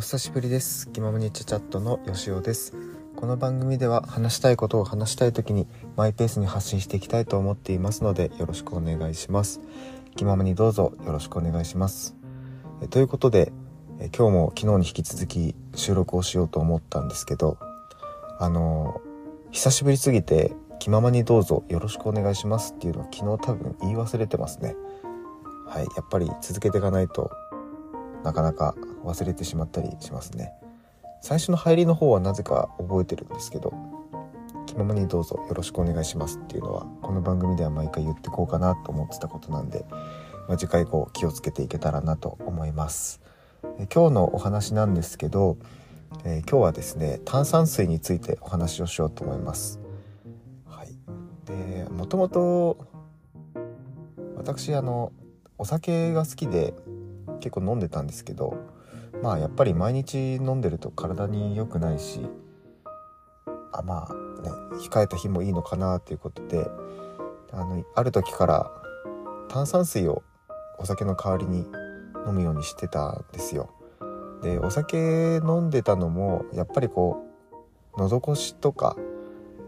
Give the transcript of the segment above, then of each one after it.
お久しぶりです。気ままにチャチャットのよしおです。この番組では話したいことを話したい時にマイペースに発信していきたいと思っていますのでよろしくお願いします。気ままにどうぞよろしくお願いします。えということでえ今日も昨日に引き続き収録をしようと思ったんですけどあの久しぶりすぎて気ままにどうぞよろしくお願いしますっていうのを昨日多分言い忘れてますね。はいやっぱり続けていかないとなかなか忘れてしまったりしますね。最初の入りの方はなぜか覚えてるんですけど気ままにどうぞよろしくお願いしますっていうのはこの番組では毎回言ってこうかなと思ってたことなんで、まあ、次回以降気をつけていけたらなと思います。え今日のお話なんですけど、えー、今日はですね炭酸水についてお話をしようと思います。はい。でもともと私あのお酒が好きで結構飲んでたんですけどまあやっぱり毎日飲んでると体に良くないしあまあね控えた日もいいのかなっていうことであのある時から炭酸水をお酒の代わりに飲むようにしてたんですよ。でお酒飲んでたのもやっぱりこう喉越しとか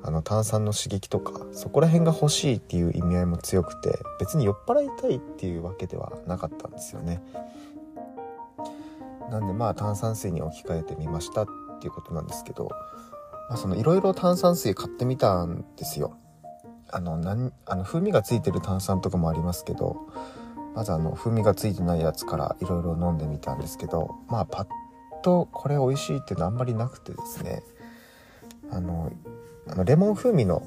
あの炭酸の刺激とかそこら辺が欲しいっていう意味合いも強くて別に酔っ払いたいっていうわけではなかったんですよね。なんでまあ炭酸水に置き換えてみましたっていうことなんですけど、まあ、そのいろいろ炭酸水買ってみたんですよ。あのなんあの風味がついてる炭酸とかもありますけどまずあの風味がついてないやつからいろいろ飲んでみたんですけどまあパッとこれ美味しいっていうのはあんまりなくてですねあのあのレモン風味の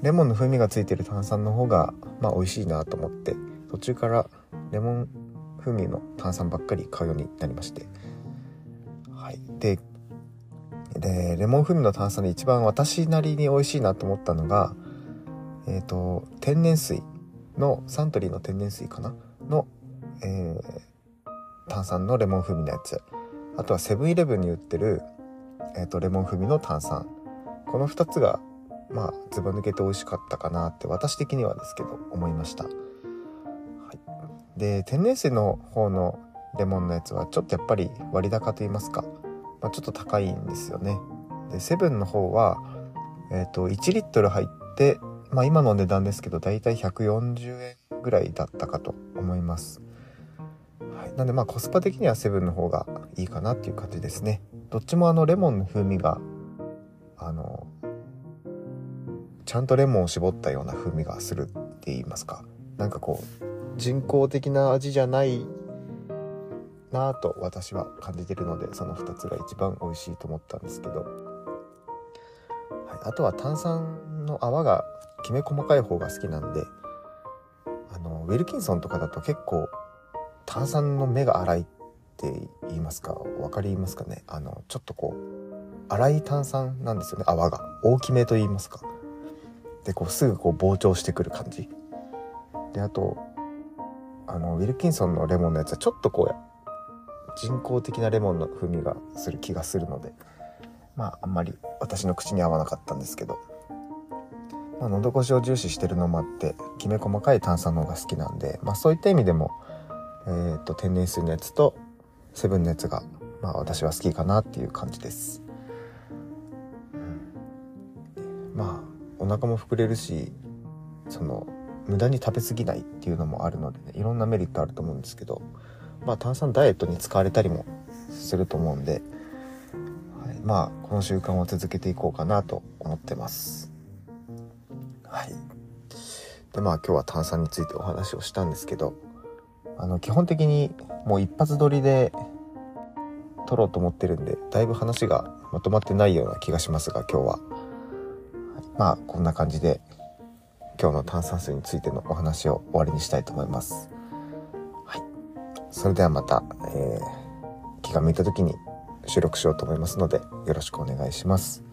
レモンの風味がついてる炭酸の方がまあ美味しいなと思って途中からレモン風味の炭酸ばっかり買うようになりまして。はい。で、で、レモン風味の炭酸で一番私なりに美味しいなと思ったのが、え、ー、と、天然水の、サントリーの天然水かな？の、えー、炭酸のレモン風味のやつ。あとはセブンイレブンに売ってる、えっ、ー、と、レモン風味の炭酸。この2つが、まあ、ずば抜けて美味しかったかなって、私的にはですけど、思いました。で天然水の方のレモンのやつはちょっとやっぱり割高と言いますか、まあ、ちょっと高いんですよね。でセブンの方は、えーと、1リットル入って、まあ、今の値段ですけどだいたい140円ぐらいだったかと思います、はい、なんでまあコスパ的にはセブンの方がいいかなっていう感じですね。どっちもあのレモンの風味があのちゃんとレモンを絞ったような風味がするって言いますか。なんかこう人工的な味じゃないなぁと私は感じてるのでその2つが一番美味しいと思ったんですけど、はい、あとは炭酸の泡がきめ細かい方が好きなんであのウィルキンソンとかだと結構炭酸の目が粗いって言いますか分かりますかね？あのちょっとこう粗い炭酸なんですよね泡が。大きめと言いますか。でこうすぐこう膨張してくる感じ。であとあのウィルキンソンのレモンのやつはちょっとこう人工的なレモンの風味がする気がするのでまああんまり私の口に合わなかったんですけど、まあ、喉越しを重視してるのもあってきめ細かい炭酸の方が好きなんで、まあ、そういった意味でも、えー、と天然水のやつとセブンのやつが、まあ、私は好きかなっていう感じです。うん、まあお腹も膨れるしその無駄に食べ過ぎないっていうのもあるのでねいろんなメリットあると思うんですけどまあ炭酸ダイエットに使われたりもすると思うんで、はい、まあこの習慣を続けていこうかなと思ってます。はい。でまあ今日は炭酸についてお話をしたんですけどあの基本的にもう一発撮りで撮ろうと思ってるんでだいぶ話がまとまってないような気がしますが今日は、はい、まあこんな感じで今日の炭酸水についてのお話を終わりにしたいと思います。はい。それではまた、えー、気が向いた時に収録しようと思いますので、よろしくお願いします。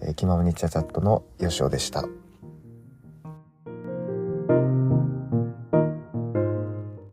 えー、気ままにチャチャットのよしおでした。